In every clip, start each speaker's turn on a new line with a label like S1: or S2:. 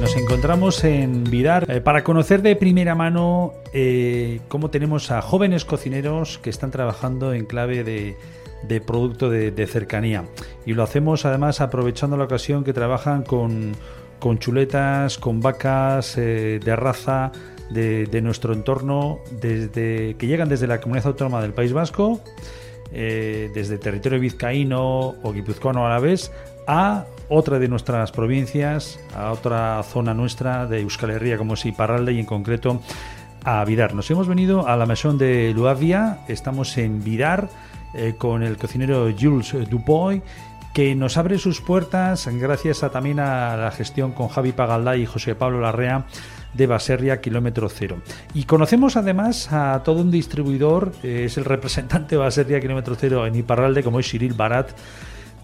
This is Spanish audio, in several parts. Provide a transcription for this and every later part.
S1: Nos encontramos en Vidar eh, para conocer de primera mano eh, cómo tenemos a jóvenes cocineros que están trabajando en clave de, producto de, cercanía. Y lo hacemos además aprovechando la ocasión que trabajan con, con chuletas, con vacas eh, de raza de, nuestro entorno, desde, que llegan desde la comunidad autónoma del País Vasco, desde territorio vizcaíno o guipuzcoano a la vez, a otra de nuestras provincias, a otra zona nuestra de Euskal Herria, como es Iparralde, y en concreto a Vidar. Nos hemos venido a la Maison de Luavia, estamos en Vidar eh, con el cocinero Jules Dupoy, que nos abre sus puertas gracias a, también a la gestión con Javi Pagaldá y José Pablo Larrea de Baserria Kilómetro Cero. Y conocemos además a todo un distribuidor, eh, es el representante de Baserria Kilómetro Cero en Iparralde, como es Cyril Barat,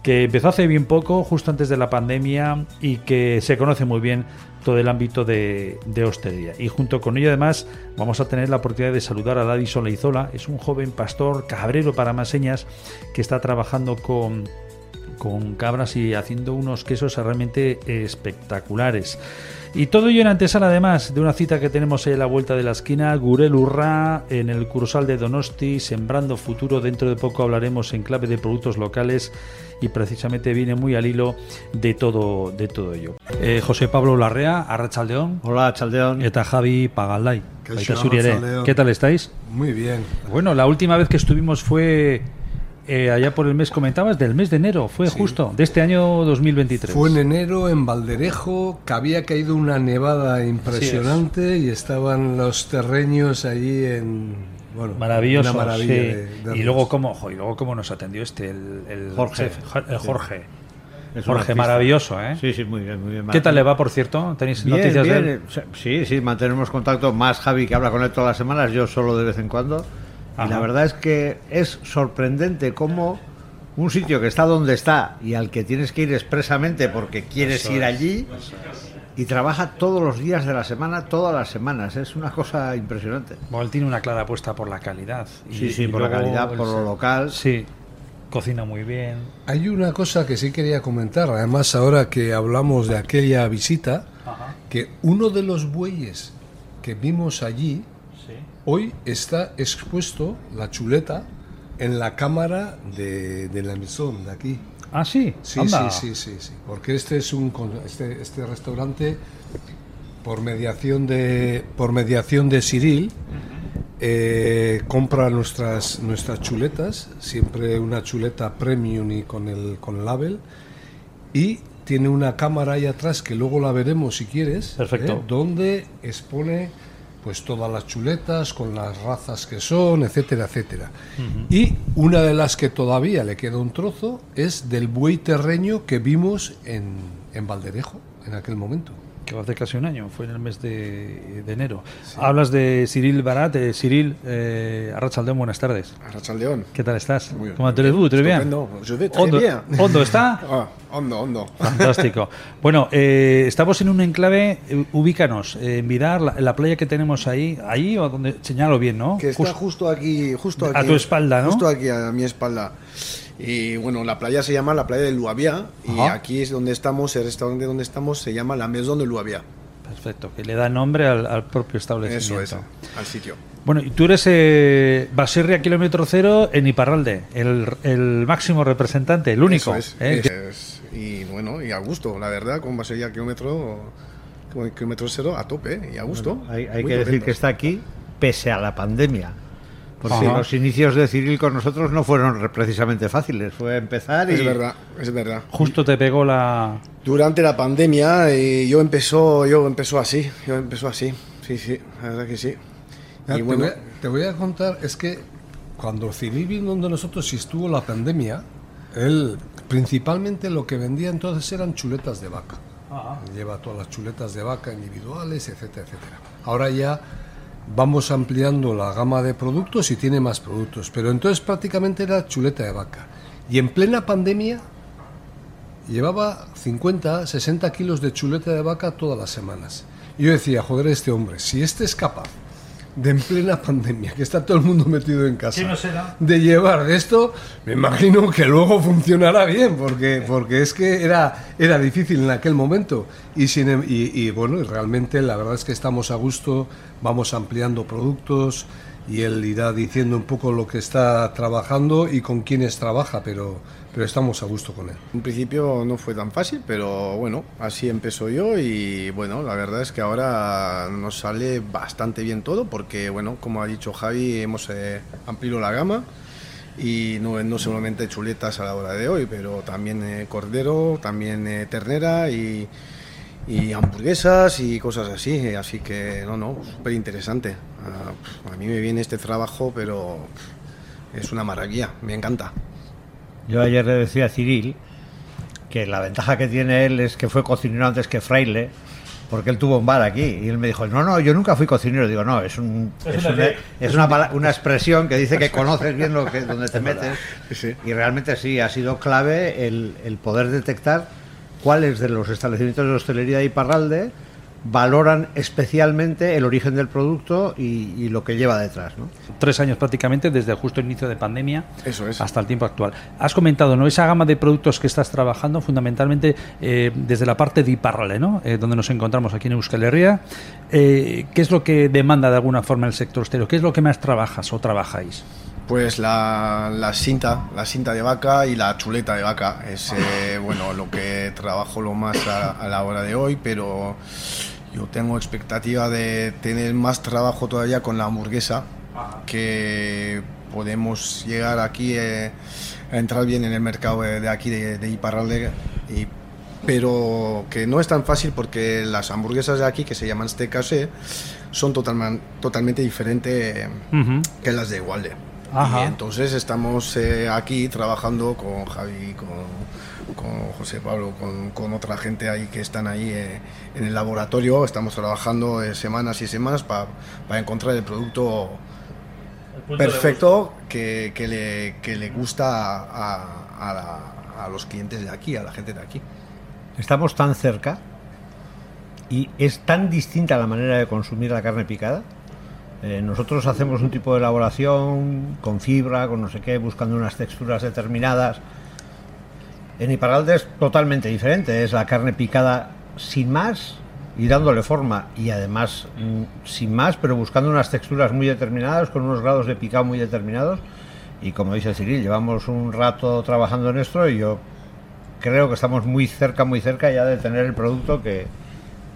S1: que empezó hace bien poco, justo antes de la pandemia, y que se conoce muy bien todo el ámbito de, de hostelería. Y junto con ello, además, vamos a tener la oportunidad de saludar a Daddy Leizola. Es un joven pastor cabrero para más señas que está trabajando con con cabras y haciendo unos quesos realmente espectaculares. Y todo ello en antesala además de una cita que tenemos ahí a la vuelta de la esquina, Gurel Urra, en el Cursal de Donosti, Sembrando Futuro. Dentro de poco hablaremos en clave de productos locales y precisamente viene muy al hilo de todo, de todo ello. Eh, José Pablo Larrea, Arrachaldeón.
S2: Hola, Chaldeón.
S1: Eta Javi.
S3: Arratsaldeon.
S1: ¿Qué tal estáis?
S3: Muy bien.
S1: Bueno, la última vez que estuvimos fue eh, allá por el mes, comentabas, del mes de enero, fue
S3: Sí.
S1: justo, de este año 2023.
S3: Fue en enero en Valderejo, que había caído una nevada impresionante y estaban los terreños allí en... Bueno,
S1: Maravilloso,
S3: una maravilla
S1: sí.
S3: de- de
S1: y luego cómo, jo, y luego cómo nos atendió este, el, el
S2: Jorge.
S1: el Jorge.
S2: Es
S1: Jorge, maravilloso, ¿eh?
S2: Sí, sí, muy bien, muy bien.
S1: ¿Qué tal le va, por cierto? ¿Tenéis
S2: Bien,
S1: noticias
S2: bien.
S1: de él?
S2: eh, Sí, sí, mantenemos contacto. Más Javi que habla con él todas las semanas, yo solo de vez en cuando.
S1: Ajá.
S2: Y la verdad es que es sorprendente cómo un sitio que está donde está y al que tienes que ir expresamente porque quieres
S1: Eso
S2: ir
S1: es,
S2: allí y trabaja todos los días de la semana, todas las semanas. Es una cosa impresionante.
S1: Bueno, él tiene una clara apuesta por la calidad. Y-
S2: Sí, sí,
S1: y
S2: por la calidad, por lo local.
S1: Sí, cocina muy bien.
S3: Hay una cosa que sí quería comentar, además ahora que hablamos de aquella visita, que uno de los bueyes que vimos allí. Hoy está expuesto, la chuleta, en la cámara de, de la Maison, de aquí.
S1: Ah, sí,
S3: Sí,
S1: anda.
S3: sí, sí, sí, sí. Porque este es un este, este restaurante por mediación de por mediación de Cyril eh, compra nuestras nuestras chuletas, siempre una chuleta premium y con el con label y tiene una cámara ahí atrás que luego la veremos si quieres,
S1: Perfecto.
S3: ¿eh? donde expone pues todas las chuletas con las razas que son, etcétera, etcétera. Y una de las que todavía le queda un trozo es del buey terreño que vimos en, en Valderejo en aquel momento.
S1: Que hace casi un año, fue en el mes de, de enero. Hablas de Cyril Barat, eh, Cyril eh, Arrachaldeón, buenas tardes.
S4: Arrachaldeón.
S1: ¿Qué tal estás?
S4: Muy bien.
S1: ¿Cómo te vous? ¿Très bien? Hondo,
S4: bien.
S1: Hondo está.
S4: Ah, hondo, hondo.
S1: Fantástico. Bueno, eh, estamos en un enclave, eh, ubícanos, eh, en Vidar, la, la playa que tenemos ahí, ahí o donde, señalo bien, ¿no?
S4: Que está
S1: Justo-
S4: justo aquí, justo
S1: A
S4: aquí.
S1: tu espalda, ¿no?
S4: Justo aquí a mi espalda. Y bueno, la playa se llama la playa de Luavia y aquí es donde estamos, el restaurante donde estamos se llama la Maison de Luavia.
S1: Perfecto, que le da nombre al, al propio establecimiento.
S4: Eso es, al sitio.
S1: Bueno, y tú eres eh, Baserria Kilómetro Cero en Iparralde, el, el máximo representante, el único.
S4: Eso es,
S1: ¿eh?
S4: es- y bueno, y a gusto, la verdad, con Basería kilómetro, kilómetro cero a tope ¿eh? y a gusto.
S2: Hay, que decir que está aquí pese a la pandemia. Porque
S1: Ajá.
S2: los inicios de Cyril con nosotros no fueron re- precisamente fáciles. Fue empezar y...
S4: Es verdad, es verdad.
S1: Justo te pegó la...
S4: Durante la pandemia eh, yo empezó, yo empezó así, yo empezó así, sí, sí, la verdad que sí.
S3: Ya,
S4: Y
S3: te,
S4: bueno,
S3: voy a, te voy a contar, es que cuando Cyril vino donde nosotros y estuvo la pandemia, él principalmente lo que vendía entonces eran chuletas de vaca. Lleva todas las chuletas de vaca individuales, etcétera, etcétera. Ahora ya vamos ampliando la gama de productos y tiene más productos, pero entonces prácticamente era chuleta de vaca. Y en plena pandemia llevaba 50, 60 kilos de chuleta de vaca todas las semanas. Y yo decía, joder, este hombre, si este es capaz de en plena pandemia, que está todo el mundo metido en casa,
S1: ¿Qué no será?
S3: de llevar de esto, me imagino que luego funcionará bien, porque, porque es que era, era difícil en aquel momento. Y, sin, em- y, y bueno, realmente la verdad es que estamos a gusto, vamos ampliando productos y él irá diciendo un poco lo que está trabajando y con quiénes trabaja, pero, pero estamos a gusto con él.
S4: En principio no fue tan fácil, pero bueno, así empezó yo y bueno, la verdad es que ahora nos sale bastante bien todo porque bueno, como ha dicho Javi, hemos eh, ampliado la gama y no, no solamente chuletas a la hora de hoy, pero también eh, cordero, también eh, ternera y, hamburguesas y cosas así, así que no, no, súper interesante. Ah, a mí me viene este trabajo, pero es una maravilla, me encanta.
S2: Yo ayer le decía a Ciril que la ventaja que tiene él es que fue cocinero antes que fraile, porque él tuvo un bar aquí. Y él me dijo, no, no, yo nunca fui cocinero. Digo, no, es, un, es, una, es una, pala- una expresión que dice que conoces bien lo que, donde te metes.
S4: Sí.
S2: Y realmente sí, ha sido clave el, el poder detectar cuáles de los establecimientos de hostelería de Iparralde valoran especialmente el origen del producto y, y lo que lleva detrás. ¿no?
S1: Tres años prácticamente desde justo el inicio de pandemia
S4: Eso es.
S1: hasta el tiempo actual. Has comentado, ¿no? Esa gama de productos que estás trabajando fundamentalmente eh, desde la parte de Iparralde, ¿no? Eh, donde nos encontramos aquí en Euskal Herria. Eh, ¿Qué es lo que demanda de alguna forma el sector hostelero? ¿Qué es lo que más trabajas o trabajáis?
S4: Pues la, la cinta, la cinta de vaca y la chuleta de vaca es eh, bueno lo que trabajo lo más a, a la hora de hoy, pero yo tengo expectativa de tener más trabajo todavía con la hamburguesa, que podemos llegar aquí eh, a entrar bien en el mercado de, de aquí de, de Iparralde, y, pero que no es tan fácil porque las hamburguesas de aquí que se llaman steakhouse son totalman- totalmente diferentes
S1: Ujú.
S4: que las de Igualde.
S1: Ajá.
S4: Y entonces estamos eh, aquí trabajando con Javi, con, con José Pablo, con, con otra gente ahí que están ahí eh, en el laboratorio. Estamos trabajando eh, semanas y semanas para encontrar el producto perfecto que, que le, que le gusta a, a la- a los clientes de aquí, a la gente de aquí.
S2: Estamos tan cerca y es tan distinta la manera de consumir la carne picada. Eh, nosotros hacemos un tipo de elaboración con fibra, con no sé qué, buscando unas texturas determinadas. En Iparralde es totalmente diferente, es la carne picada sin más y dándole forma y además mm, sin más, pero buscando unas texturas muy determinadas, con unos grados de picado muy determinados. Y como dice Cyril, llevamos un rato trabajando en esto y yo creo que estamos muy cerca, muy cerca ya de tener el producto que,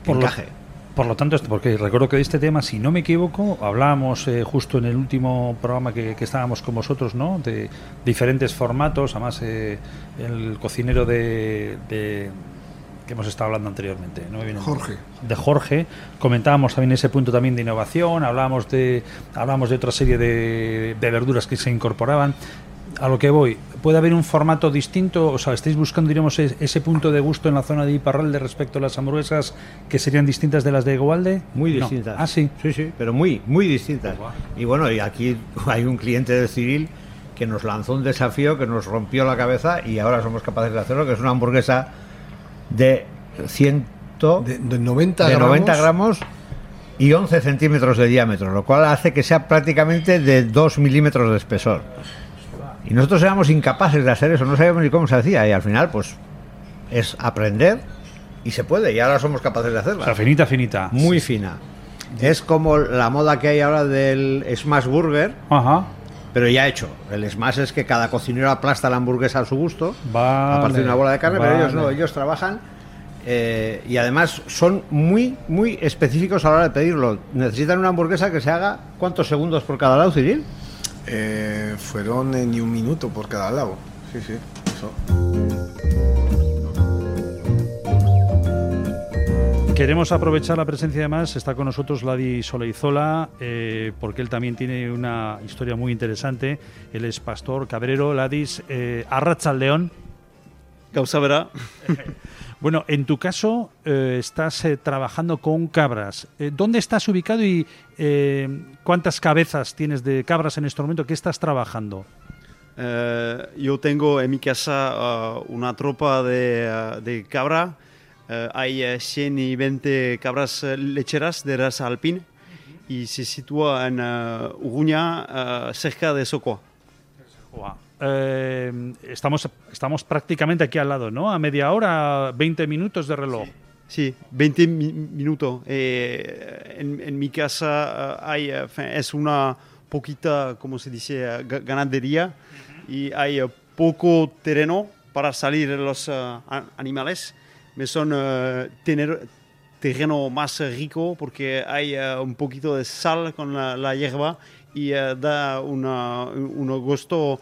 S2: que
S1: Por lo,
S2: encaje.
S1: Por lo tanto, esto- porque recuerdo que de este tema, si no me equivoco, hablábamos eh, justo en el último programa que, que estábamos con vosotros, ¿no? De diferentes formatos, además eh, el cocinero de, de- que hemos estado hablando anteriormente, ¿no?
S3: Jorge.
S1: De Jorge, comentábamos también ese punto también de innovación, hablábamos de, hablábamos de otra serie de, de verduras que se incorporaban. A lo que voy, ¿puede haber un formato distinto? O sea, ¿estáis buscando, diríamos, es- ese punto de gusto en la zona de Iparralde respecto a las hamburguesas que serían distintas de las de Igualde?
S2: Muy
S1: No.
S2: distintas.
S1: Ah, sí.
S2: Sí, sí, pero muy, muy distintas. Y bueno, y aquí hay un cliente de Cyril que nos lanzó un desafío que nos rompió la cabeza y ahora somos capaces de hacerlo, que es una hamburguesa de 100
S3: De, de 90
S2: de
S3: gramos,
S2: 90 gramos y 11 centímetros de diámetro, lo cual hace que sea prácticamente de 2 milímetros de espesor. Y nosotros éramos incapaces de hacer eso, no sabíamos ni cómo se hacía. Y al final, pues, es aprender y se puede. Y ahora somos capaces de
S1: O
S2: hacerla.
S1: sea, finita, finita.
S2: Muy fina. Es como la moda que hay ahora del smash burger,
S1: Ajá.
S2: pero ya hecho. El smash es que cada cocinero aplasta la hamburguesa a su gusto,
S1: Vale,
S2: aparte de una bola de carne, pero ellos no, ellos trabajan eh, y además son muy, muy específicos a la hora de pedirlo. Necesitan una hamburguesa que se haga cuántos segundos por cada lado, Cyril.
S4: Eh, fueron eh, ni un minuto por cada lado. Sí, sí, eso.
S1: Queremos aprovechar la presencia además, está con nosotros Ladi Soleizola, eh, porque él también tiene una historia muy interesante. Él es pastor cabrero, Ladis, eh, Arrachaldeón.
S5: Gauza bera,
S1: Bueno, en tu caso eh, estás eh, trabajando con cabras. Eh, ¿Dónde estás ubicado y eh, cuántas cabezas tienes de cabras en este momento? ¿Qué estás trabajando?
S5: yo tengo en mi casa una tropa de, eh, de cabra. Eh, hay eh, 120 cabras lecheras de raza alpine y se sitúa en uh, Uruña, uh, cerca de Socoa.
S1: Eh, estamos, estamos prácticamente aquí al lado, ¿no? A media hora, 20 minutos de reloj.
S5: Sí, 20 mi minutos. Eh, en, en, mi casa uh, hay, es una poquita, como se dice, ganadería uh -huh. y hay poco terreno para salir los animales. Me son tener terreno más rico porque hay uh, un poquito de sal con la, la hierba y uh, da una, un gusto uh,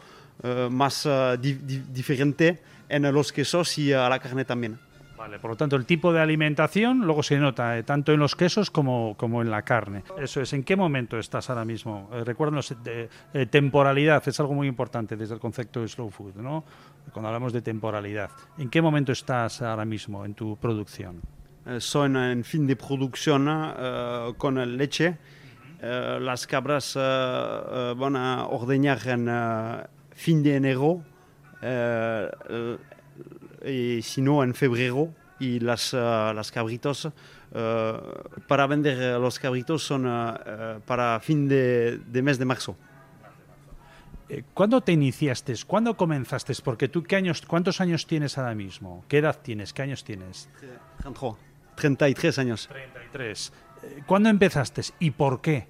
S5: más di di diferente en los quesos y a la carne también.
S1: Vale, por lo tanto, el tipo de alimentación luego se nota eh, tanto en los quesos como, como, en la carne. Eso es, ¿en qué momento estás ahora mismo? Eh, recuérdanos, eh, eh, temporalidad es algo muy importante desde el concepto de slow food, ¿no? Cuando hablamos de temporalidad. ¿En qué momento estás ahora mismo en tu producción?
S5: son en fin de producción con leche. Las cabras van a ordeñar en fin de enero y si no en febrero. Y las, las cabritos, para vender los cabritos son para fin de, de mes de marzo.
S1: ¿Cuándo te iniciaste? ¿Cuándo comenzaste? Porque tú, ¿qué años, ¿cuántos años tienes ahora mismo? ¿Qué edad tienes? ¿Qué años tienes?
S5: 33 años.
S1: 33. ¿Cuándo empezaste y por qué?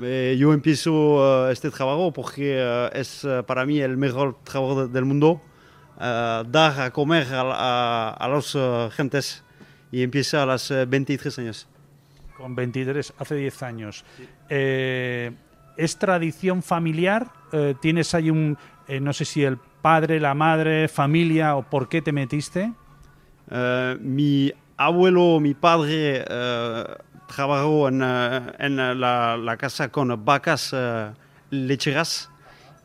S5: Eh, yo empiezo uh, este trabajo porque uh, es uh, para mí el mejor trabajo de, del mundo. dar a comer a, a, a los gentes y empieza a los 23 años.
S1: Con 23, hace 10 años. Sí. Eh, ¿Es tradición familiar? Eh, ¿Tienes ahí un, no sé si el padre, la madre, familia o por qué te metiste?
S5: mi abuelo, mi padre, trabajó en, uh, en la, la, casa con vacas uh, lecheras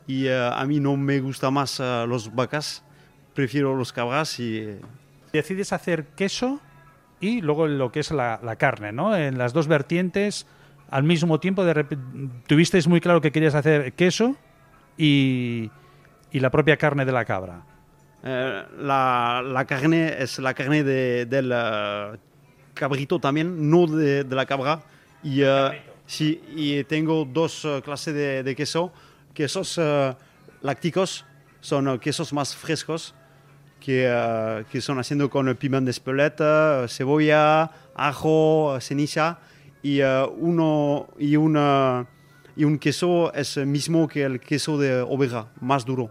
S5: y a mí no me gusta más los vacas, prefiero los cabras y...
S1: Decides hacer queso y luego lo que es la, la carne, ¿no? En las dos vertientes, al mismo tiempo, de tuvisteis muy claro que querías hacer queso y, y la propia carne de la cabra.
S5: Eh, la, la, carne es la carne de, del cabrito también, no de, de la cabra. Y, uh, sí, y tengo dos uh, clases de, de, queso. Quesos lácticos son quesos más frescos que, que son haciendo con pimiento de espeleta, cebolla, ajo, ceniza. Y, uno, y, una, y un queso es el mismo que el queso de oveja, más duro,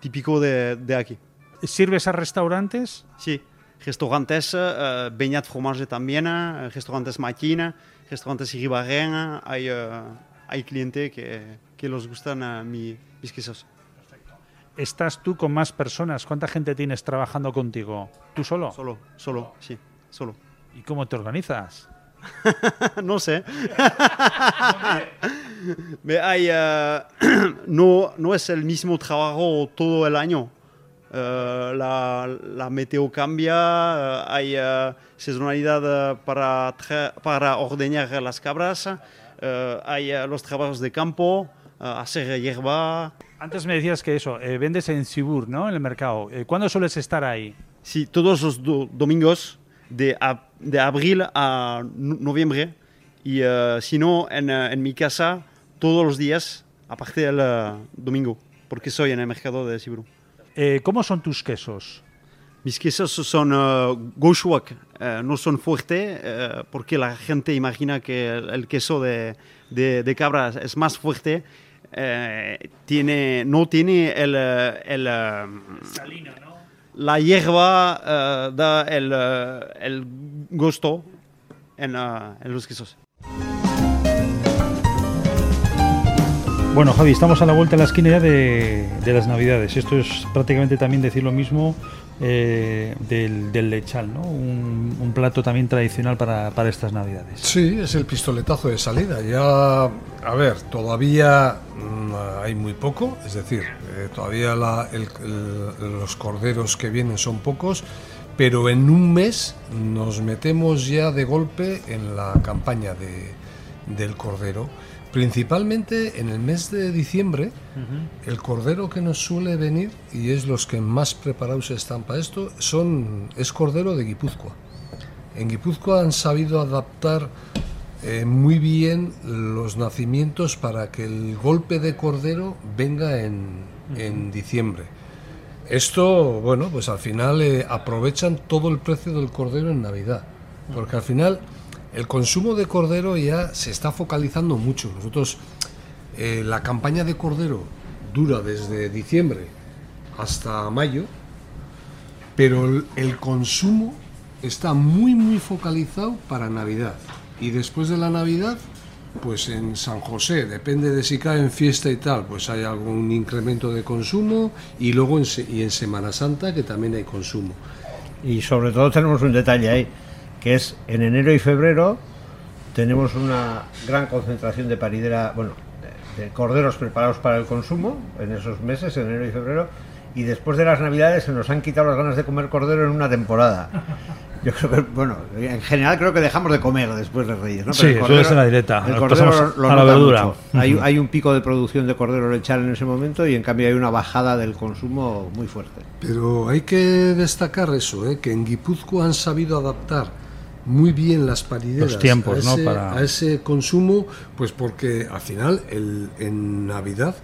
S5: típico de, de aquí.
S1: ¿Sirves a restaurantes?
S5: Sí, restaurantes, uh, Beñat Fromage también, uh, restaurantes Maquina, restaurantes Iribarren, hay, uh, hay clientes que, que les gustan uh, mi, mis quesos.
S1: Perfecto. ¿Estás tú con más personas? ¿Cuánta gente tienes trabajando contigo? ¿Tú solo?
S5: Solo, solo, sí, solo.
S1: ¿Y cómo te organizas?
S5: no sé. hay, no, no es el mismo trabajo todo el año. Uh, la, la, meteo cambia, uh, hay uh, sezonalidad para, para ordeñar las cabras, hay los trabajos de campo, hacer hierba.
S1: Antes me decías que eso, eh, vendes en Cibur, ¿no? En el mercado. Eh, ¿Cuándo sueles estar ahí?
S5: Sí, todos los do domingos, de, de, abril a noviembre. Y si no, en, en, mi casa, todos los días, a partir del domingo, porque soy en el mercado de Cibur.
S1: Eh, ¿Cómo son tus quesos?
S5: Mis quesos son uh, uh, no son fuertes uh, porque la gente imagina que el, el queso de, de, de, cabra es más fuerte. tiene, no tiene el... el
S1: Salino, ¿no?
S5: La hierba da el, el, gusto en, en los quesos.
S1: Bueno, Javi, estamos a la vuelta de la esquina ya de, las Navidades. Esto es prácticamente también decir lo mismo eh, del, lechal, ¿no? Un, plato también tradicional para, estas Navidades.
S3: Sí, es el pistoletazo de salida. Ya, a ver, todavía mmm, hay muy poco, es decir, eh, todavía los corderos que vienen son pocos, pero en un mes nos metemos ya de golpe en la campaña de, del cordero Principalmente en el mes de diciembre, uh -huh. el cordero que nos suele venir, y es los que más preparados están para esto, son, es cordero de Guipúzcoa. En Guipúzcoa han sabido adaptar eh, muy bien los nacimientos para que el golpe de cordero venga en, en diciembre. Esto, bueno, pues al final eh, aprovechan todo el precio del cordero en Navidad, porque al final el consumo de cordero ya se está focalizando mucho. Nosotros, eh, la campaña de cordero dura desde diciembre hasta mayo, pero el, consumo está muy, muy focalizado para Navidad. Y después de la Navidad, pues en San José, depende de si cae en fiesta y tal, pues hay algún incremento de consumo y luego y en Semana Santa que también hay consumo.
S2: Y sobre todo tenemos un detalle ahí, que es en enero y febrero tenemos una gran concentración de paridera, bueno, de, de corderos preparados para el consumo en esos meses, en enero y febrero, y después de las navidades se nos han quitado las ganas de comer cordero en una temporada. Yo creo que, bueno, en general creo que dejamos de comer después de Reyes, ¿no?
S1: Sí,
S2: el
S1: ser la directa.
S2: El cordero lo
S1: a la
S2: nota
S1: verdura.
S2: mucho. Hay, hay un pico de producción de cordero lechal en ese momento y en cambio hay una bajada del consumo muy fuerte.
S3: Pero hay que destacar eso, ¿eh? que en Guipúzcoa han sabido adaptar muy bien las parideras
S1: Los tiempos,
S3: a,
S1: ¿no?
S3: ese,
S1: Para-
S3: a ese consumo, pues porque al final el, en Navidad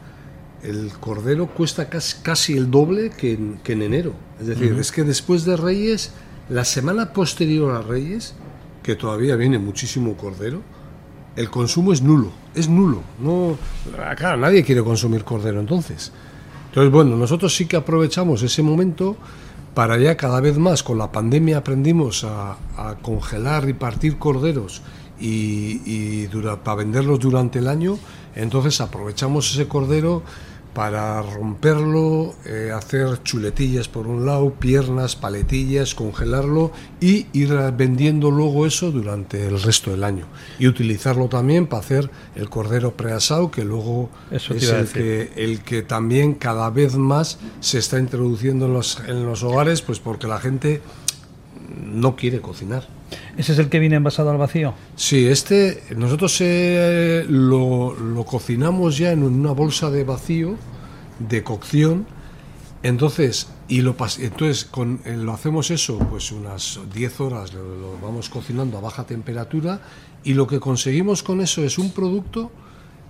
S3: el cordero cuesta casi, casi el doble que en, que en enero. Es decir, es que después de Reyes, la semana posterior a Reyes, que todavía viene muchísimo cordero, el consumo es nulo, es nulo. No, claro, nadie quiere consumir cordero entonces. Entonces, bueno, nosotros sí que aprovechamos ese momento para ya cada vez más, con la pandemia aprendimos a, congelar y partir corderos y, para venderlos durante el año, entonces aprovechamos ese cordero para romperlo, eh, hacer chuletillas por un lado, piernas, paletillas, congelarlo y ir vendiendo luego eso durante el resto del año. Y utilizarlo también para hacer el cordero preasado, que luego
S1: Eso
S3: es el que, el que también cada vez más se está introduciendo en los, en los hogares, pues porque la gente no quiere cocinar.
S1: ¿Ese es el que viene envasado al vacío?
S3: Sí, este nosotros eh, lo, lo cocinamos ya en una bolsa de vacío de cocción. Entonces, y lo entonces con, eh, lo hacemos eso, pues unas 10 horas lo, lo vamos cocinando a baja temperatura y lo que conseguimos con eso es un producto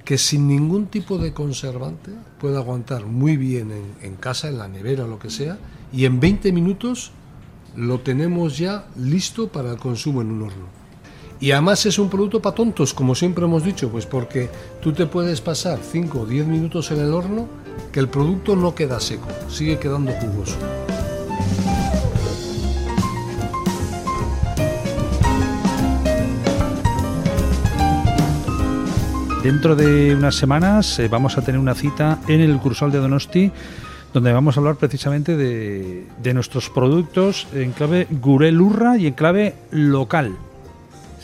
S3: que sin ningún tipo de conservante puede aguantar muy bien en, en casa, en la nevera o lo que sea, y en 20 minutos lo tenemos ya listo para el consumo en un horno. Y además es un producto para tontos, como siempre hemos dicho, pues porque tú te puedes pasar 5 o 10 minutos en el horno que el producto no queda seco, sigue quedando jugoso.
S1: Dentro de unas semanas eh, vamos a tener una cita en el Cursal de Donosti donde vamos a hablar precisamente de, de nuestros productos en clave Gurelurra y en clave local.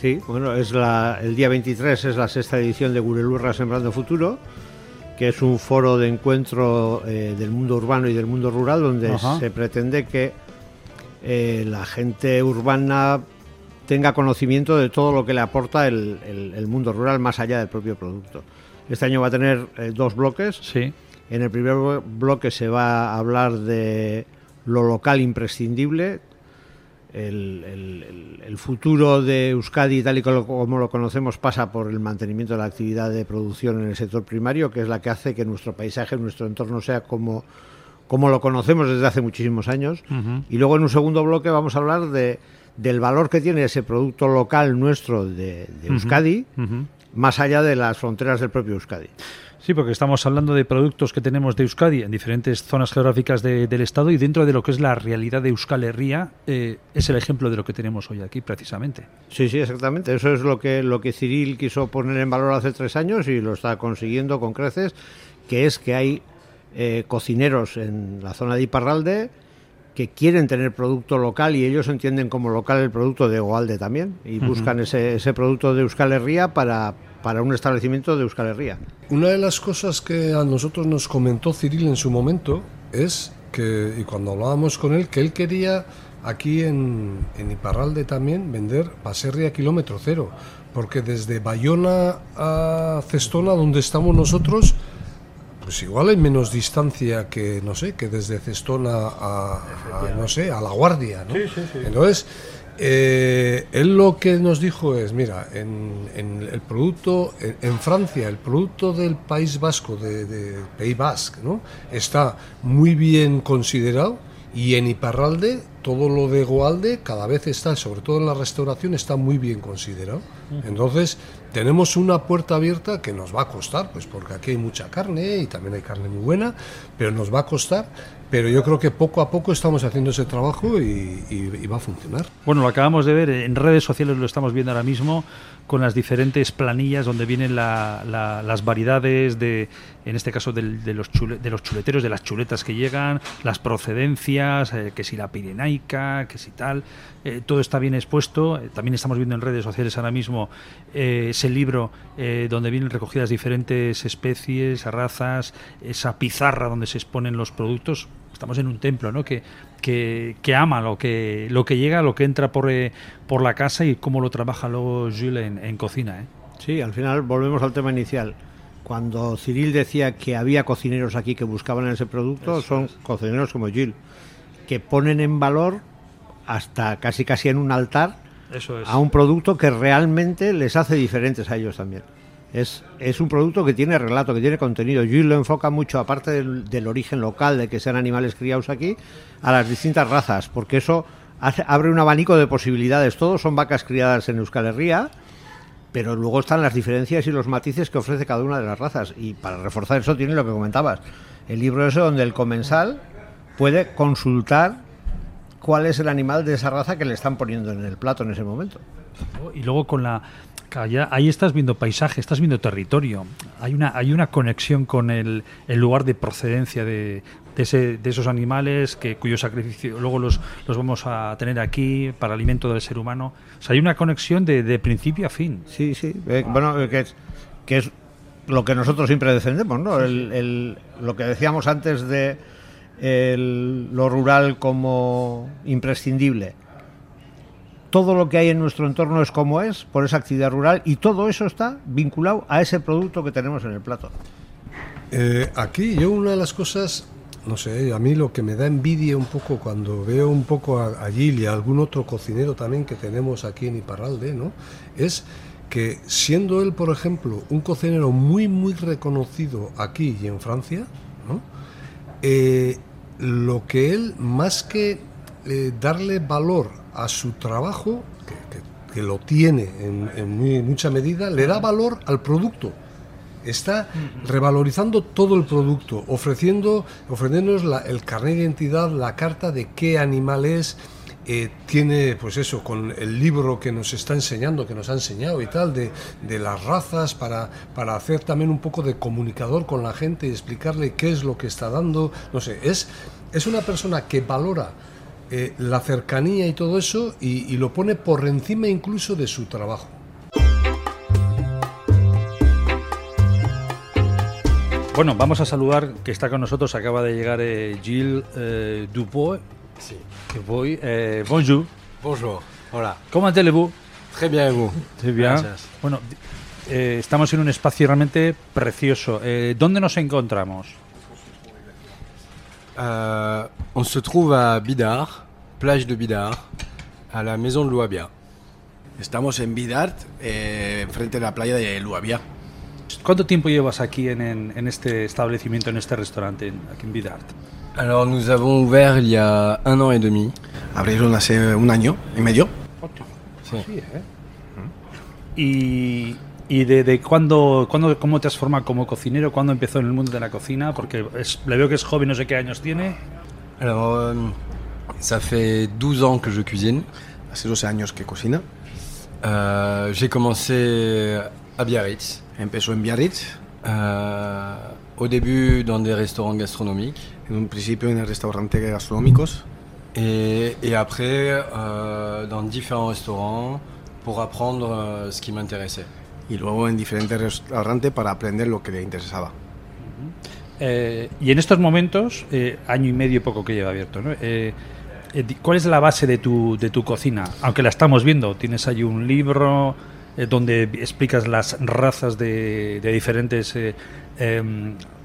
S2: Sí, bueno, es la, el día 23 es la sexta edición de Gurelurra Sembrando Futuro, que es un foro de encuentro eh, del mundo urbano y del mundo rural, donde
S1: Ajá.
S2: se pretende que eh, la gente urbana tenga conocimiento de todo lo que le aporta el, el- el mundo rural más allá del propio producto. Este año va a tener eh, dos bloques.
S1: Sí.
S2: En el primer blo- bloque se va a hablar de lo local imprescindible, el, el- el- el futuro de Euskadi, tal y como, lo conocemos, pasa por el mantenimiento de la actividad de producción en el sector primario, que es la que hace que nuestro paisaje, nuestro entorno sea como, como lo conocemos desde hace muchísimos años. Y luego en un segundo bloque vamos a hablar de, del valor que tiene ese producto local nuestro de, de Euskadi, más allá de las fronteras del propio Euskadi.
S1: Sí, porque estamos hablando de productos que tenemos de Euskadi en diferentes zonas geográficas de- del Estado y dentro de lo que es la realidad de Euskal Herria eh, es el ejemplo de lo que tenemos hoy aquí precisamente.
S2: Sí, sí, exactamente. Eso es lo que, lo que Cyril quiso poner en valor hace tres años y lo está consiguiendo con creces, que es que hay eh, cocineros en la zona de Iparralde que quieren tener producto local y ellos entienden como local el producto de Oalde también y buscan ese, ese producto de Euskal Herria para, para un establecimiento de Euskal Herria.
S3: Una de las cosas que a nosotros nos comentó Ciril en su momento es que, y cuando hablábamos con él, que él quería aquí en, en Iparralde también vender baserria kilómetro cero, porque desde Bayona a Cestona, donde estamos nosotros, pues igual hay menos distancia que, no sé, que desde Cestona a, a, no sé, a La Guardia, ¿no? Entonces, Eh, él lo que nos dijo es, mira, en, en el producto, en, en, Francia, el producto del País Vasco, de, de País Basque, ¿no? está muy bien considerado y en Iparralde, todo lo de Goalde cada vez está, sobre todo en la restauración, está muy bien considerado. Entonces, tenemos una puerta abierta que nos va a costar, pues porque aquí hay mucha carne y también hay carne muy buena, pero nos va a costar pero yo creo que poco a poco estamos haciendo ese trabajo y, va a funcionar.
S1: Bueno, lo acabamos de ver en redes sociales, lo estamos viendo ahora mismo con las diferentes planillas donde vienen la, la, las variedades de, en este caso de, de, los chule, de los chuleteros, de las chuletas que llegan, las procedencias, eh, que si la pirenaica, que si tal, eh, todo está bien expuesto. Eh, también estamos viendo en redes sociales ahora mismo ese libro donde vienen recogidas diferentes especies, razas, esa pizarra donde se exponen los productos estamos en un templo, ¿no? Que, que, que, ama lo que, lo que llega, lo que entra por, eh, por la casa y cómo lo trabaja luego Jules en, en cocina, ¿eh?
S2: Sí, al final volvemos al tema inicial. Cuando Cyril decía que había cocineros aquí que buscaban ese producto, Eso son es. cocineros como Gilles, que ponen en valor hasta casi casi en un altar
S1: Eso es.
S2: a un producto que realmente les hace diferentes a ellos también. Es, es, un producto que tiene relato, que tiene contenido. Gilles lo enfoca mucho, aparte del, origen local, de que sean animales criados aquí, a las distintas razas, porque eso abre un abanico de posibilidades. Todos son vacas criadas en Euskal Herria, pero luego están las diferencias y los matices que ofrece cada una de las razas. Y para reforzar eso tiene lo que comentabas, el libro ese donde el comensal puede consultar cuál es el animal de esa raza que le están poniendo en el plato en ese momento.
S1: Y luego con la ya, ahí estás viendo paisaje, estás viendo territorio. Hay una, hay una conexión con el, el lugar de procedencia de, de, ese, de, esos animales que, cuyo sacrificio luego los, los vamos a tener aquí para alimento del ser humano. O sea, hay una conexión de, de principio a fin.
S2: Sí, sí. Eh, bueno, que es, que es lo que nosotros siempre defendemos, ¿no? El, el, lo que decíamos antes de el, lo rural como imprescindible todo lo que hay en nuestro entorno es como es, por esa actividad rural, y todo eso está vinculado a ese producto que tenemos en el plato.
S3: Eh, aquí yo una de las cosas, no sé, a mí lo que me da envidia un poco cuando veo un poco a, a Gil y a algún otro cocinero también que tenemos aquí en Iparralde, ¿no? Es que siendo él, por ejemplo, un cocinero muy, muy reconocido aquí y en Francia, ¿no? Eh, lo que él, más que eh, darle valor a su trabajo, que, que, que lo tiene en, en muy, mucha medida, le da valor al producto. Está revalorizando todo el producto, ofreciendo, ofreciéndonos la, el carnet de identidad, la carta de qué animal es, eh, tiene, pues eso, con el libro que nos está enseñando, que nos ha enseñado y tal, de, de, las razas, para, para hacer también un poco de comunicador con la gente y explicarle qué es lo que está dando. No sé, es, es una persona que valora eh, la cercanía y todo eso y, y lo pone por encima incluso de su trabajo.
S1: Bueno, vamos a saludar que está con nosotros, acaba de llegar eh, Gilles eh, Dubois.
S6: Sí.
S1: Dubois. Eh, bonjour.
S6: Bonjour. Hola.
S1: ¿Cómo allez-vous?
S6: Très bien, vous.
S1: Très bien.
S6: Gracias.
S1: Bueno, eh, estamos en un espacio realmente precioso. Eh, ¿Dónde nos encontramos?
S6: Euh, on se trouve à Bidart, plage de Bidart, à la maison de Louabia.
S4: Estamos en Bidart, eh, frente a la playa de Luavia.
S1: ¿Cuánto tiempo llevas aquí en, en, en, este establecimiento, en este restaurante, aquí en Bidart?
S6: Alors nous avons ouvert il y a un an et demi.
S4: Abrieron hace un año y medio.
S1: Sí. sí ¿eh? Y, ¿Y de, de cuándo, cuándo, cómo te has formado como cocinero? ¿Cuándo empezó en el mundo de la cocina? Porque es, le veo que es joven, no sé qué años tiene.
S6: Alors, euh, ça fait 12 ans que je cuisine.
S4: Hace 12 años que cocina.
S6: Euh, J'ai commencé à Biarritz.
S4: Empezó en Biarritz.
S6: Euh, au début dans des restaurants gastronomiques.
S4: En un principio en restaurantes gastronómicos.
S6: Et, et après euh, dans différents restaurants pour apprendre ce qui m'intéressait.
S4: Y luego en diferentes restaurantes para aprender lo que le interesaba.
S1: Eh, y en estos momentos, eh, año y medio poco que lleva abierto, ¿no? Eh, ¿cuál es la base de tu, de tu cocina? Aunque la estamos viendo, tienes ahí un libro donde explicas las razas de, de diferentes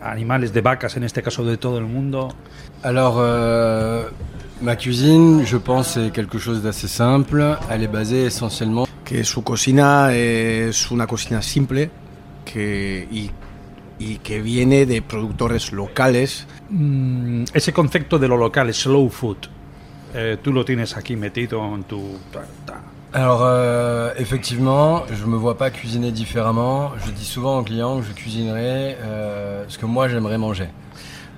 S1: animales, de vacas, en este caso de todo el mundo.
S6: Alors, euh, Ma cuisine, je pense, est quelque chose d'assez simple. Elle est basée essentiellement.
S4: Que su cocina es una cocina simple que, y, y que viene de productores locales.
S1: Mm, ese concepto de lo local, slow food, eh, tú lo tienes aquí metido en tu...
S6: Alors, euh, effectivement, je me vois pas cuisiner différemment. Je dis souvent aux clients que je cuisinerai euh, ce que moi j'aimerais manger.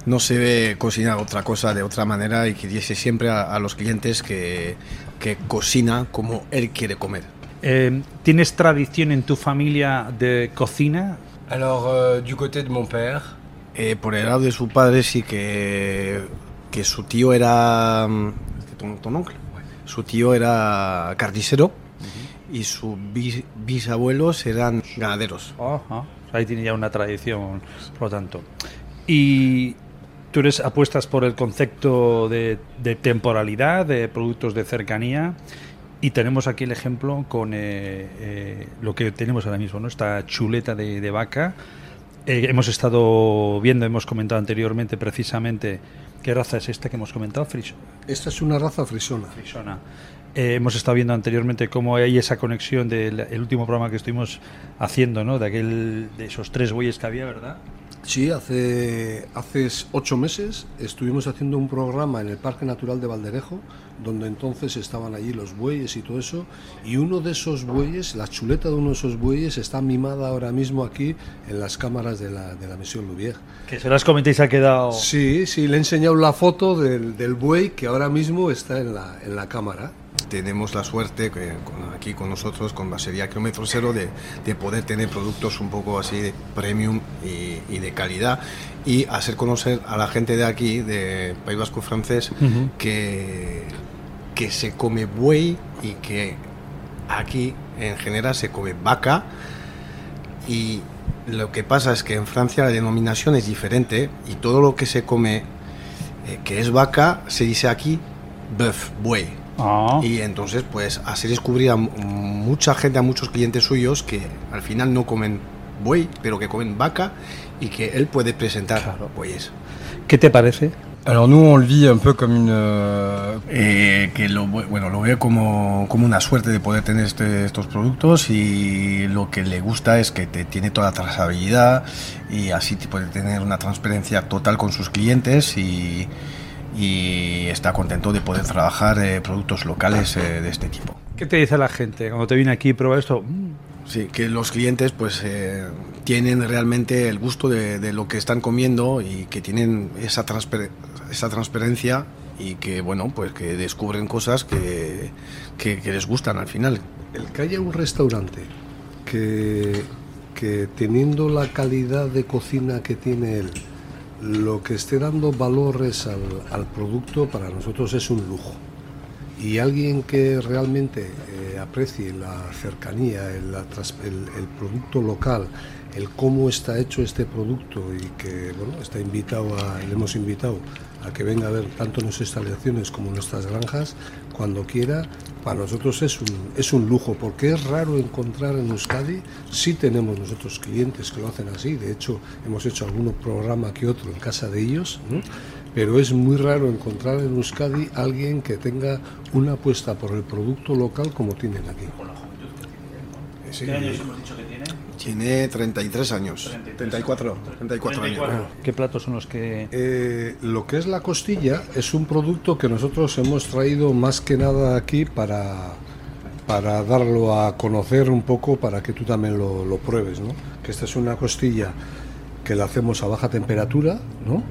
S4: No se ve cocinar otra cosa de otra manera y que dice siempre a, a los clientes que, que cocina como él quiere comer.
S1: Eh, ¿Tienes tradición en tu familia de cocina?
S6: Alors, euh, du côté de mon père,
S4: Eh, por el lado de su padre sí que, que su tío era... mm, ¿Ton, ton oncle? Su tío era carnicero y sus bis- bisabuelos eran ganaderos.
S1: Ajá. Ahí tiene ya una tradición, por lo tanto. Y tú eres apuestas por el concepto de, de temporalidad, de productos de cercanía. Y tenemos aquí el ejemplo con eh, eh, lo que tenemos ahora mismo, ¿no? Esta chuleta de, de vaca. Eh, hemos estado viendo, hemos comentado anteriormente precisamente qué raza es esta que hemos comentado, Friso.
S3: Esta es una raza frisona.
S1: Frisona. Eh, hemos estado viendo anteriormente cómo hay esa conexión del el último programa que estuvimos haciendo, ¿no? De aquel, de esos tres bueyes que había, ¿verdad?
S3: Sí, hace, hace ocho meses estuvimos haciendo un programa en el Parque Natural de Valderejo, donde entonces estaban allí los bueyes y todo eso, y uno de esos bueyes, la chuleta de uno de esos bueyes, está mimada ahora mismo aquí en las cámaras de la, de la misión Lubier.
S1: Que se las comentéis ha quedado.
S3: Sí, sí, le he enseñado la foto del, del buey que ahora mismo está en la, en la cámara.
S4: Tenemos la suerte que, con- aquí con nosotros, con Basería Kilómetro Cero, de, de poder tener productos un poco así de premium y, y de calidad y hacer conocer a la gente de aquí, de País Vasco francés, que, que se come buey y que aquí en general se come vaca y lo que pasa es que en Francia la denominación es diferente y todo lo que se come eh, que es vaca se dice aquí bœuf, buey.
S1: Ah.
S4: Y entonces, pues, así descubrir a mu- mucha gente, a muchos clientes suyos que al final no comen buey, pero que comen vaca y que él puede presentar
S1: Claro.
S4: bueyes.
S1: ¿Qué te parece?
S6: alors nous on le vit un peu comme une. euh,
S4: Eh, que lo, bu- bueno, lo veo como, como una suerte de poder tener este- estos productos y lo que le gusta es que te tiene toda la trazabilidad y así te puede tener una transparencia total con sus clientes y, y está contento de poder trabajar eh, productos locales eh, de este tipo.
S1: ¿Qué te dice la gente cuando te viene aquí y prueba esto? Mm,
S4: Sí, que los clientes pues eh, tienen realmente el gusto de, de lo que están comiendo y que tienen esa, transper- esa transparencia y que bueno pues que descubren cosas que, que- que les gustan al final.
S3: El que haya un restaurante que, que teniendo la calidad de cocina que tiene él, lo que esté dando valores al, producto para nosotros es un lujo. Y alguien que realmente eh, aprecie la cercanía, el, el- el producto local, el cómo está hecho este producto y que bueno, está invitado le hemos invitado a que venga a ver tanto nuestras instalaciones como nuestras granjas cuando quiera, para nosotros es un, es un lujo, porque es raro encontrar en Euskadi, sí tenemos nosotros clientes que lo hacen así, de hecho hemos hecho algún programa que otro en casa de ellos, ¿no? pero es muy raro encontrar en Euskadi alguien que tenga una apuesta por el producto local como tienen aquí. Sí,
S1: hemos dicho que tiene?
S4: Tiene 33 años, 34, 34 años.
S1: ¿Qué platos son los que.?
S3: Eh, lo que es la costilla es un producto que nosotros hemos traído más que nada aquí para, para darlo a conocer un poco, para que tú también lo, lo pruebes, ¿no? Que esta es una costilla que la hacemos a baja temperatura, ¿no?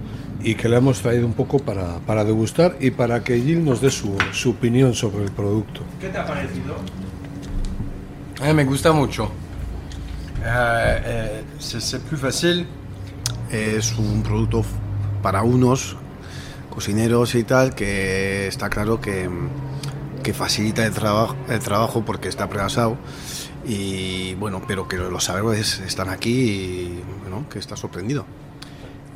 S3: Y que la hemos traído un poco para, para degustar y para que Gil nos dé su, su opinión sobre el producto.
S1: ¿Qué te ha parecido?
S6: eh, me gusta mucho. Euh, c'est c'est plus facile.
S4: Es un producto para unos cocineros y tal que está claro que, que facilita el trabajo, el trabajo porque está pregasado y bueno, pero que los sabores están aquí y que está sorprendido.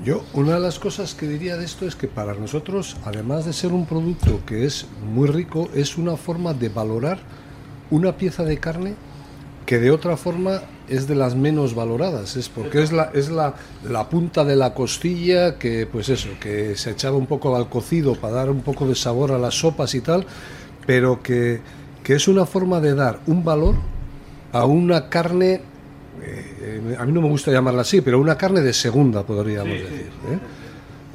S3: Yo, una de las cosas que diría de esto es que para nosotros, además de ser un producto que es muy rico, es una forma de valorar una pieza de carne que de otra forma es de las menos valoradas, es porque es la, es la, la punta de la costilla que, pues eso, que se echaba un poco al cocido para dar un poco de sabor a las sopas y tal, pero que, que es una forma de dar un valor a una carne, eh, a mí no me gusta llamarla así, pero una carne de segunda, podríamos decir. ¿eh?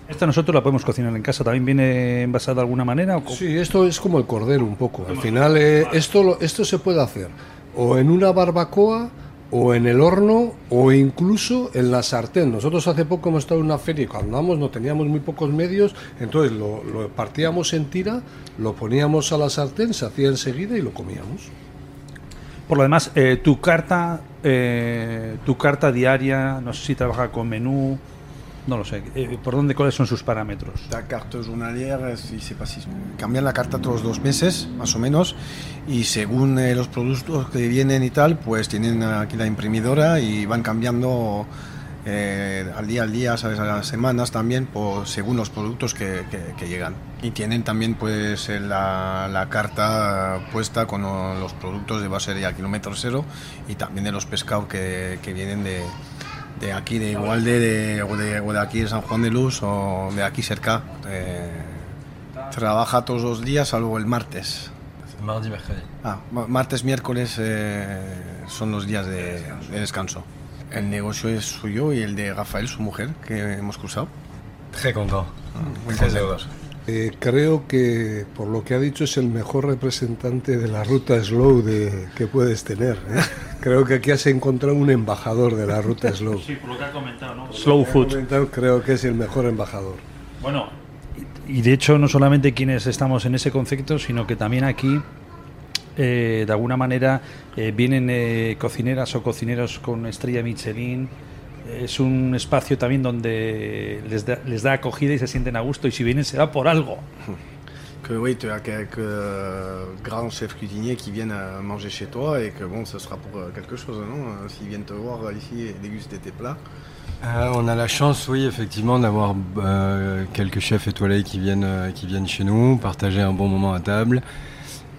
S1: Esta nosotros la podemos cocinar en casa. ¿También viene envasada de alguna manera? o
S3: Sí, esto es como el cordero un poco. Al final eh, esto, esto se puede hacer o en una barbacoa o en el horno o incluso en la sartén. Nosotros hace poco hemos estado en una feria y cuando andamos no teníamos muy pocos medios, entonces lo, partíamos en tira, lo poníamos a la sartén, se hacía enseguida y lo comíamos.
S1: Por lo demás, eh, tu carta, eh, tu carta diaria, no sé si trabaja con menú, no lo sé. eh, ¿Por dónde cuáles son sus parámetros?
S4: La carta journalière, si pas si cambian la carta todos los dos meses, más o menos, y según eh, los productos que vienen y tal, pues tienen aquí la imprimidora y van cambiando eh, al día al día, sabes, a las semanas también, por, según los productos que, llegan. Y tienen también pues la, la carta puesta con lo- los productos de base de kilómetro cero y también de los pescados que vienen de, de aquí, de Igualde, de, o, de, o de aquí de San Juan de Luz o de aquí cerca. Eh, trabaja todos los días, salvo el martes.
S6: Mardi, mercredi.
S4: Ah, martes, miércoles eh, son los días de, de descanso. El negocio es suyo y el de Rafael, su mujer, que hemos cruzado.
S6: Très content.
S4: Muy
S6: Très
S4: contentos.
S3: Eh, creo que, por lo que ha dicho, es el mejor representante de la ruta slow de, que puedes tener. ¿eh? Creo que aquí has encontrado un embajador de la ruta slow.
S1: por lo que ha comentado, ¿no? Slow food.
S3: Creo que es el mejor embajador.
S1: Bueno, y y de hecho no solamente quienes estamos en ese concepto, sino que también aquí, eh, de alguna manera, eh, vienen eh, cocineras o cocineros con estrella Michelin. Es un espacio también donde les da, les da acogida y se sienten a gusto y si vienen será por algo.
S4: Que oui, tu as quelques euh, grands chefs cuisiniers qui viennent euh, manger chez toi et que bon, ce sera pour euh, quelque chose, non Euh, S'ils viennent te voir ici et déguster tes plats.
S6: Euh, on a la chance, oui, effectivement, d'avoir euh, quelques chefs étoilés qui viennent, qui viennent chez nous, partager un bon moment à table.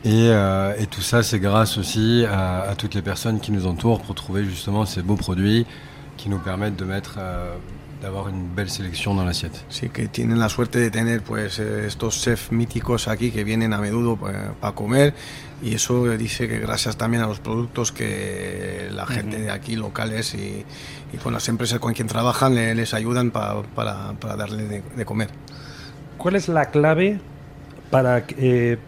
S6: Et, euh, et tout ça, c'est grâce aussi à, à toutes les personnes qui nous entourent pour trouver justement ces beaux produits qui nous permettent de mettre, euh, d'avoir une belle sélection dans l'assiette.
S4: Sí, que tienen la suerte de tener pues eh, estos chefs míticos aquí que vienen a menudo para comer y eso dice que gracias también a los productos que la gente de aquí, locales y, y con las empresas con quien trabajan le- les ayudan pa- para, para darle de, de comer.
S1: ¿Cuál es la clave para que eh,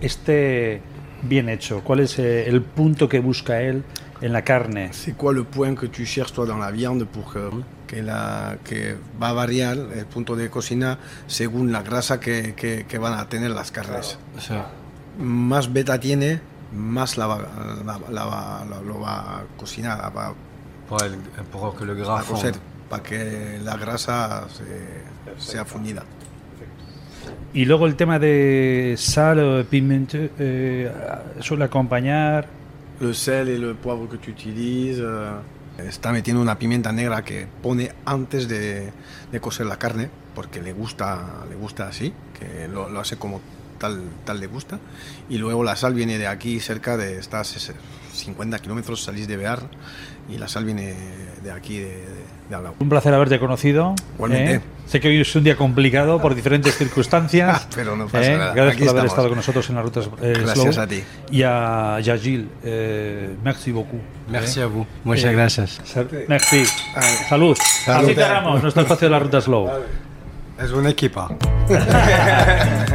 S1: esté bien hecho? ¿Cuál es eh, el punto que busca él en la carne?
S4: C'est quoi le point que tu cherches toi dans la viande pour que, que, la, que va a variar el punto de cocina según la grasa que, que- que van a tener las carnes?
S6: Ça.
S4: Más beta tiene, más la, va- la- la la- lo va a cocinar, va
S6: Pour, elle- pour que le
S4: a
S6: gras fonde.
S4: cocer, para que la grasa se- sea fundida.
S1: Y luego el tema de sal, eh, pimiento, eh, suele acompañar.
S4: Le sel et le poivre que tu utilises. euh, está metiendo una pimienta negra que pone antes de, de cocer la carne, porque le gusta, le gusta así, que lo hace como tal, tal le gusta. Y luego la sal viene de aquí, cerca de estas ese, 50 kilómetros, salís de Bear, y la sal viene de aquí, de, de, de Alau.
S1: Un placer haberte conocido.
S4: Igualmente.
S1: ¿eh? Sé que hoy es un día complicado por diferentes circunstancias.
S4: Pero no pasa
S1: ¿eh?
S4: nada.
S1: Gracias
S4: Aquí
S1: por haber
S4: estamos.
S1: estado con nosotros en la ruta eh,
S4: Gracias
S1: Slow.
S4: a ti.
S1: Y a Yagil, eh, merci beaucoup.
S6: Merci
S1: ¿eh?
S6: à vous. Muchas
S1: Eh,
S6: gracias.
S1: Merci. Salud. Así cerramos nuestro espacio de la ruta Slow.
S6: Es un equipo.